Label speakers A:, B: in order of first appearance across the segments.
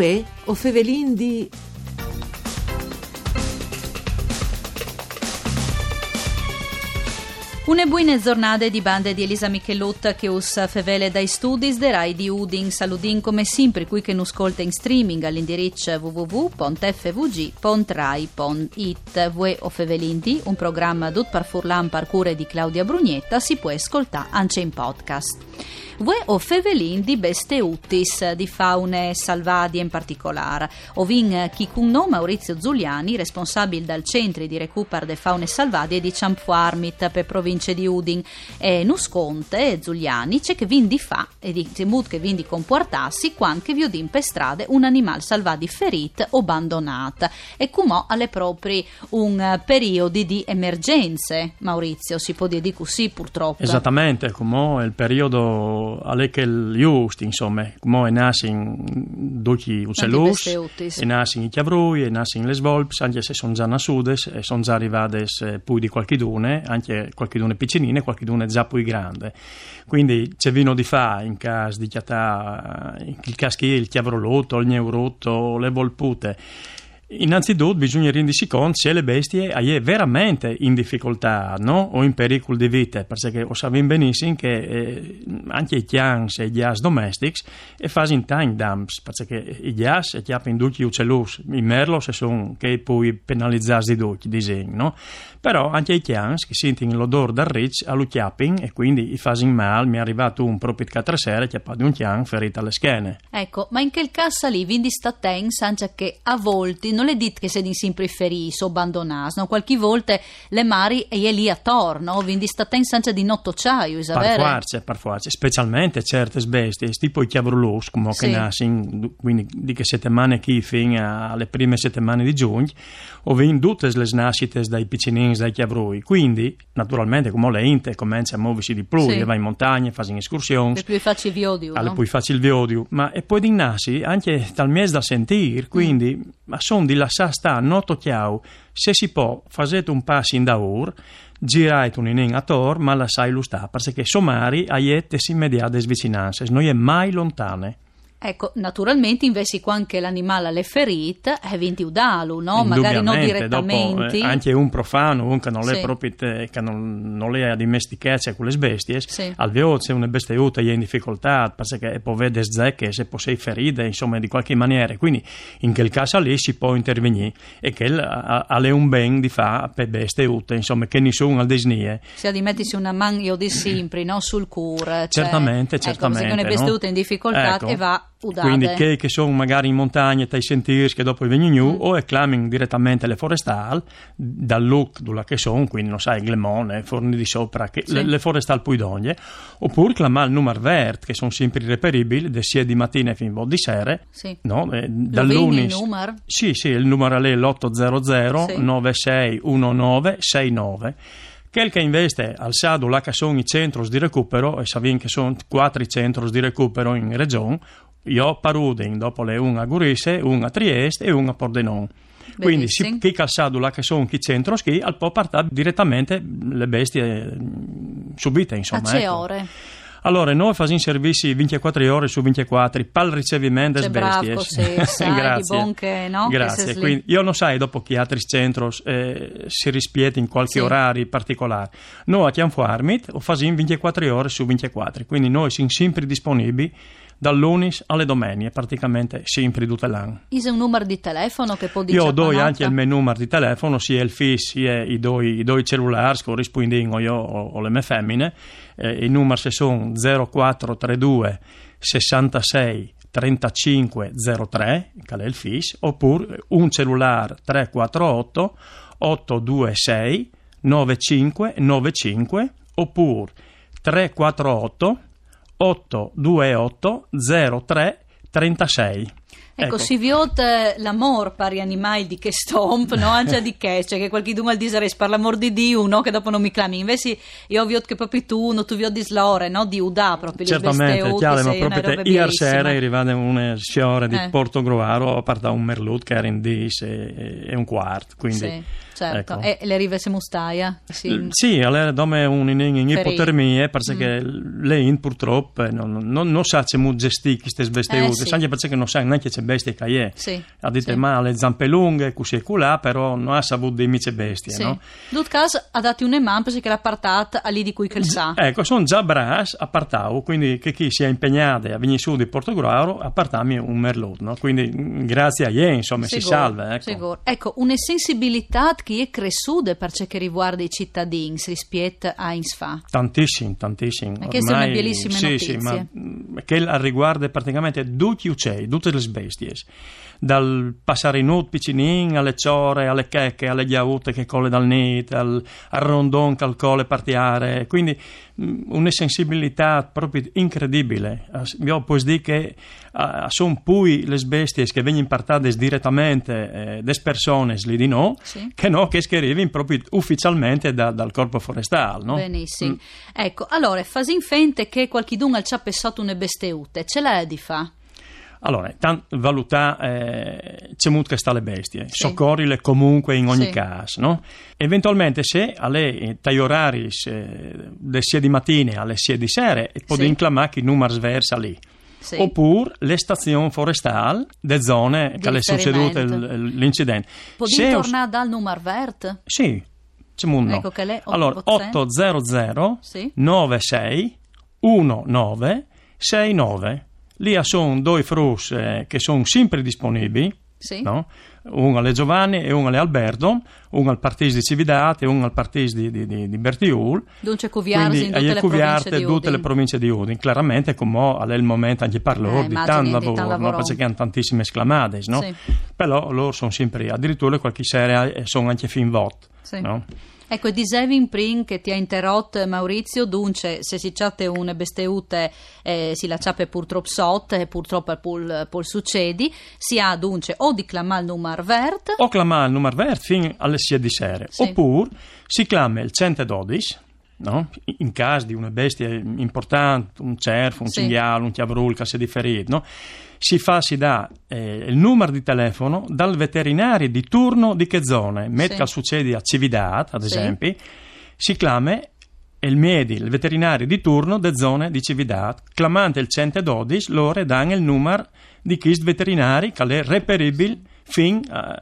A: Uè, o fevelin di...
B: Une buone giornate di bande di Elisa Michelot che us fevele dai studi de Rai di Udin. Saludin come sempre qui che nu ascolta in streaming all'indirizzo www.fvg.rai.it. Vue o fevelindi, un programma dut par furlan parcure di Claudia Brugnetta, si può ascoltare anche in podcast. Vue o fevelin di beste utis, di faune salvadie in particolare. Ovin chi con nome Maurizio Zuliani, responsabile dal centro di recupero de faune salvadie di Ciampuarmit per provincia di Udin. E Nusconte e Zuliani c'è che vin di fa e di temut che vin di comportarsi quando vi udin per strade un animale salvato ferito o abbandonato. E come alle proprie un periodo di emergenze, Maurizio, si può dire così purtroppo.
C: Esattamente, come il periodo alle che giusto, insomma, come nato in duci uccellus, è nato in chiavrui, è nato in le svolps, anche se sono già nasudes e sono già arrivate poi di qualche dune, anche qualche dune piccinine, qualche dune già più grande. Quindi c'è vino di fa in caso di chiatà, il caschi, il chiavrolotto, il neurotto, le volpute. Innanzitutto bisogna rendersi conto se le bestie sono veramente in difficoltà no? o in pericolo di vita, perché sappiamo benissimo che eh, anche i chians e gli as domestici fanno time dumps, perché i gas e chiappano duci uccellus, i merlos sono che poi penalizzati di duci, disegni, no? Però anche i chians che sentono l'odore del rich allo chiapping e quindi i fanno male, mi è arrivato un proprio quattro sere chiappato un chian ferito alle schiene.
B: Ecco, ma in quel caso lì, vindi sta ten, che a volte non le dite che se di sempre feris o abbandonas, no? Qualche volta le mari e è lì attorno, quindi sta ten senza di notto ciaio,
C: Per forza, per forza, specialmente certe bestie, tipo i chiavrolos, come sì. che nascono, quindi di che settimane chi fino alle prime settimane di giugno, o vengono tutte le nascite dai piccinini, dai chiavrui, quindi naturalmente come le inte comincia a muoversi di più, sì. va in montagna, fa escursioni.
B: E più facile il viodio,
C: Alle no? più facile il viodio, ma e poi di nasi anche dal mese da sentire, quindi mm. ma sono di lasciare sta noto chiau se si può fare un passo in daur girare un in a tor ma la sai lo sta perché somari aiette immediate svicinanze non è mai lontane
B: Ecco, naturalmente invece anche l'animale alle ferite è vinti udalu, no? Magari non direttamente.
C: Dopo, eh, anche un profano, un che non sì. è proprio che non, non le ha dimestichezza con le bestie, sì. al veloce una bestia è in difficoltà perché può vedere zecche, se può sei ferite, insomma, di qualche maniera. Quindi in quel caso lì si può intervenire e che ha un ben di fa per bestie ute, insomma, che nessuno al desnie.
B: Se di mettersi una man io di sempre, no? Sul cure.
C: Cioè, certamente, ecco, certamente.
B: Se una bestia no? in difficoltà ecco. e va Udade.
C: Quindi che, che, sono magari in montagna, tai sentirsi che dopo vengono giù, mm. o reclamano direttamente le forestali, dal look dove che sono, quindi non sai, Glemone, Forni di Sopra, che, sì. le, le forestali poi d'ogni, oppure chiamare il numero verde, che sono sempre reperibili, sia di mattina fino a di sera.
B: Sì.
C: No?
B: Eh, dall'unis. il numero?
C: Sì, sì, il numero è l'800 sì. 961969 Quel che investe al SADU là che sono i centri di recupero, e sappiamo che sono quattro centri di recupero in regione, io paruden dopo le un a Gurisse, un a Trieste e un a Pordenone. Quindi si, chi calzado là che sono chi centro ski al può partare direttamente le bestie mm, subite insomma.
B: A ecco. ore?
C: Allora, noi facciamo servizi 24 ore su 24, pal ricevimento
B: delle bestie. Grazie. Bonche, no?
C: Grazie. Quindi, io non sai dopo che altri centri eh, si rispieta in qualche sì. orario particolare. Noi a Chianfuarmit lo facciamo 24 ore su 24, quindi noi siamo sempre disponibili dal lunes alle domeniche, praticamente sempre tutto l'anno.
B: È un numero di telefono che può dire?
C: Io do anche il mio numero di telefono, sia il FIS sia i due, i due cellulari, corrispondono io o, o le mie femmine. Eh, I numeri sono 0432 66 3503, che è il FIS, oppure un cellulare 348 826 9595 oppure 348 828 03 36.
B: Ecco, ecco, si viote l'amor pari animali di che stomp, no? Anche di che, cioè che qualche dumal diseres per l'amor di Dio, no? Che dopo non mi clami. Invece io vi che proprio tu, no? Tu vi di slore, no? Di Udà proprio.
C: Certamente, chiaro, ma proprio ieri sera arrivava una sciore di eh. Porto Grovaro, a parte un merlut che era in dis e, e un quarto, quindi...
B: Sì certo. Ecco. E le rive se mustaia?
C: Sì, sì allora dome in, ipotermia perché mm. lei purtroppo non, non, non sa come gestire queste bestie eh, sì. anche perché non sa neanche c'è bestie che è.
B: Sì,
C: ha detto
B: sì.
C: ma le zampe lunghe, così e colà, però non ha saputo di mice bestie,
B: Sì.
C: no?
B: Dut cas ha dato un man perché l'ha partat a lì di cui che il sa.
C: Ecco, sono già bras a Partau, quindi che chi si è impegnato a venire su di Portogallo a partarmi un merlot, no? Quindi mm, grazie a lei, insomma, si
B: Sicuro,
C: salva, ecco.
B: sicuro. Ecco, una sensibilità che è cresciuta per ciò che riguarda i cittadini rispetto a Insfa.
C: Tantissimi, tantissimi.
B: E queste sono bellissime
C: sì,
B: notizie.
C: Sì, ma mm, che riguarda praticamente tutti gli uccelli, tutte le bestie. Dal passarinut piccinin alle ciore, alle checche, alle ghiaute che colle dal nit, al, al rondon che al colle partiare. Quindi mm, una sensibilità proprio incredibile. Io posso dire che sono poi le bestie che vengono partate direttamente eh, des persone lì di no,
B: Sì.
C: che no, che arrivano proprio ufficialmente da- dal corpo forestale. No?
B: Benissimo.
C: Mm.
B: Ecco, allora, fasin fente che qualchidun al ci ha pensato une besteute, ce l'ha di fa?
C: Allora, tan- valutare eh, c'è molto che sta le bestie,
B: Sì.
C: soccorrile comunque in ogni
B: Sì.
C: caso, no? Eventualmente se alle tai orari eh, le sia di mattina alle sia di sera, e può
B: Sì.
C: inclamare che i numeri versa lì.
B: Sì.
C: Oppure le stazioni forestali, le zone che le è succeduto l'incidente. Se-
B: tornare dal numero vert?
C: Sì, c'è molto.
B: Ecco lei-
C: Allora,
B: 800
C: 800
B: Sì.
C: 96 19 69. Lì sono due frus eh, che sono sempre disponibili,
B: Sì.
C: no? uno alle Giovanni e uno alle Alberto, uno al Partito di Cividate e uno al Partito di, di, di, di Bertiul.
B: Dunque Cuviarsi in tutte le
C: cuviarte
B: province di
C: tutte le province di Udine. Chiaramente, come è il momento anche parlo
B: Eh,
C: di tanto lavoro,
B: tanto
C: no?
B: lavoro.
C: perché hanno tantissime esclamate, no?
B: Sì.
C: Però loro sono sempre, addirittura qualche sera eh, sono anche fin vot.
B: Sì.
C: no?
B: Ecco, dicevi in prin che ti ha interrotto Maurizio, dunque se si chatte une besteute eh, si la ciappe purtroppo sot e purtroppo pol, pol succedi, si ha dunque o di clamare il numero vert,
C: o chiamare il numero verde fino alle 6 di sera,
B: Sì.
C: oppure si chiama il 112, no? in caso di una bestia importante, un cervo, un
B: Sì.
C: cinghiale, un chiavrul che si è differito, no? si fa, si dà eh, il numero di telefono dal veterinario di turno di che zone, met
B: Sì.
C: succede a Cividat, ad esempio, si chiama il Miedi, il veterinario di turno de zone di Cividat, clamante il 112, loro danno il numero di chist veterinari che è reperibile fin a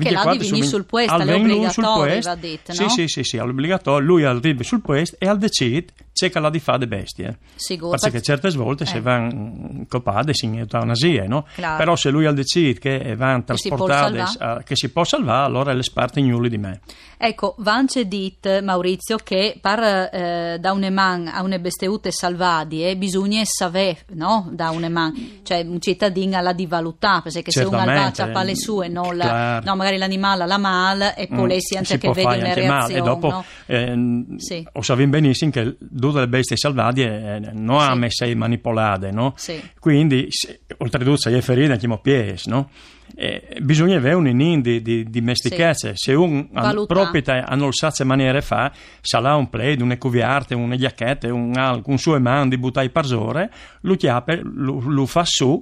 B: Che là di venire sul puesto,
C: al
B: è obbligatorio, va detto,
C: Sì,
B: no?
C: sì, sì, sì, è obbligatorio, lui arriva sul puesto e al decide c'è che la di fa de bestie.
B: sicuro.
C: Perché certe volte
B: Eh.
C: se vanno copate in eutanasia, no?
B: Claro.
C: Però se lui al decide che
B: si
C: trasportate,
B: salvare.
C: eh, che si può salvare, allora è l'esperto ignuli di me.
B: Ecco, vance dit Maurizio che per eh, da un eman a une besteute salvadie bisogna sapere, no? Da un eman, cioè un cittadino la di valutare, perché se uno
C: Certamente.
B: alvacia le sue non la,
C: Claro.
B: no, magari l'animale la mal e poi lei si anche che
C: fare
B: una reazione,
C: e dopo
B: no?
C: ehm,
B: Sì.
C: benissimo che tutte le bestie salvate eh, non
B: Sì.
C: hanno messe manipolate no?
B: Sì.
C: quindi se, oltretutto è ferita anche mo pies no? Eh, bisogna avere un inin di, di, di mestichezze se un
B: Valuta.
C: proprietà non sa che maniera fa sarà un play un cuviarte un giacchette un, un suo man di buttai parzore lo chiappe lo, lo fa su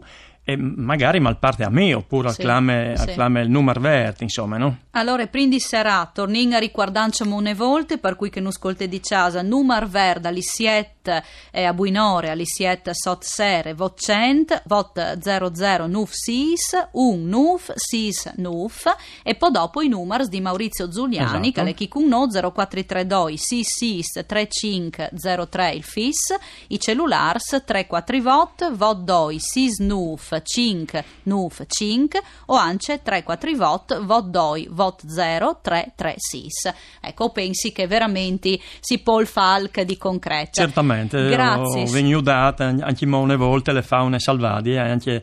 C: e magari malparte a me oppure
B: Sì,
C: al clame, al
B: sì.
C: clame il numero verde insomma no?
B: Allora, quindi sarà, tornin a ricordanciamo une volte, per cui che non ascolte di casa, numar verda, li siet eh, a buinore, li siet sot sere, vot cent, vot 00 nuf sis, un nuf sis nuf, e poi dopo i numers di Maurizio Giuliani,
C: Esatto.
B: che le chi con no 0432 sis sis 3503 il fis, i cellulars 34 vot, vot doi sis nuf 5 nuf 5 o anche 34 vot, vot doi vot 0 3 3 sis. Ecco, pensi che veramente si può il falc di concreto.
C: Certamente,
B: Grazie.
C: ho venuto anche molte volte le faune salvate e anche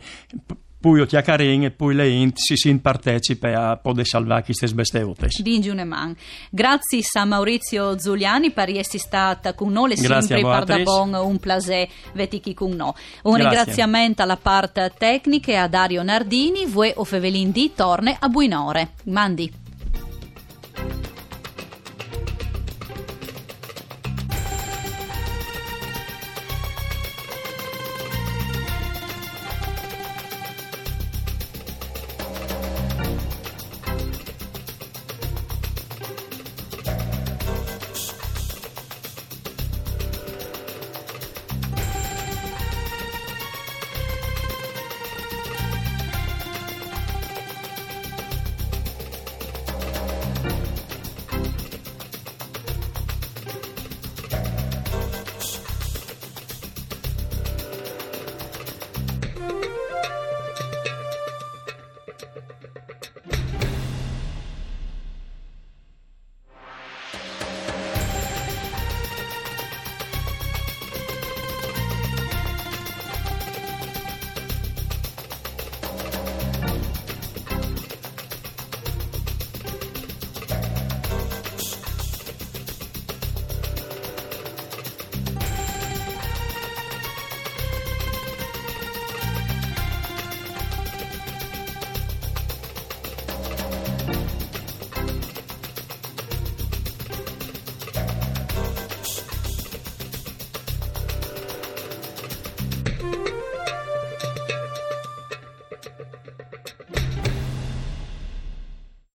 C: poi io ti accarin e poi le int si si partecipa a poter salvare queste besteute.
B: Dingi un eman. Grazie a Maurizio Giuliani per essere stata con noi, sempre per da bon un plaisir vetichi con noi. Un
C: Grazie.
B: ringraziamento alla parte tecnica e a Dario Nardini, voi o Fevelin di torne a Buinore. Mandi.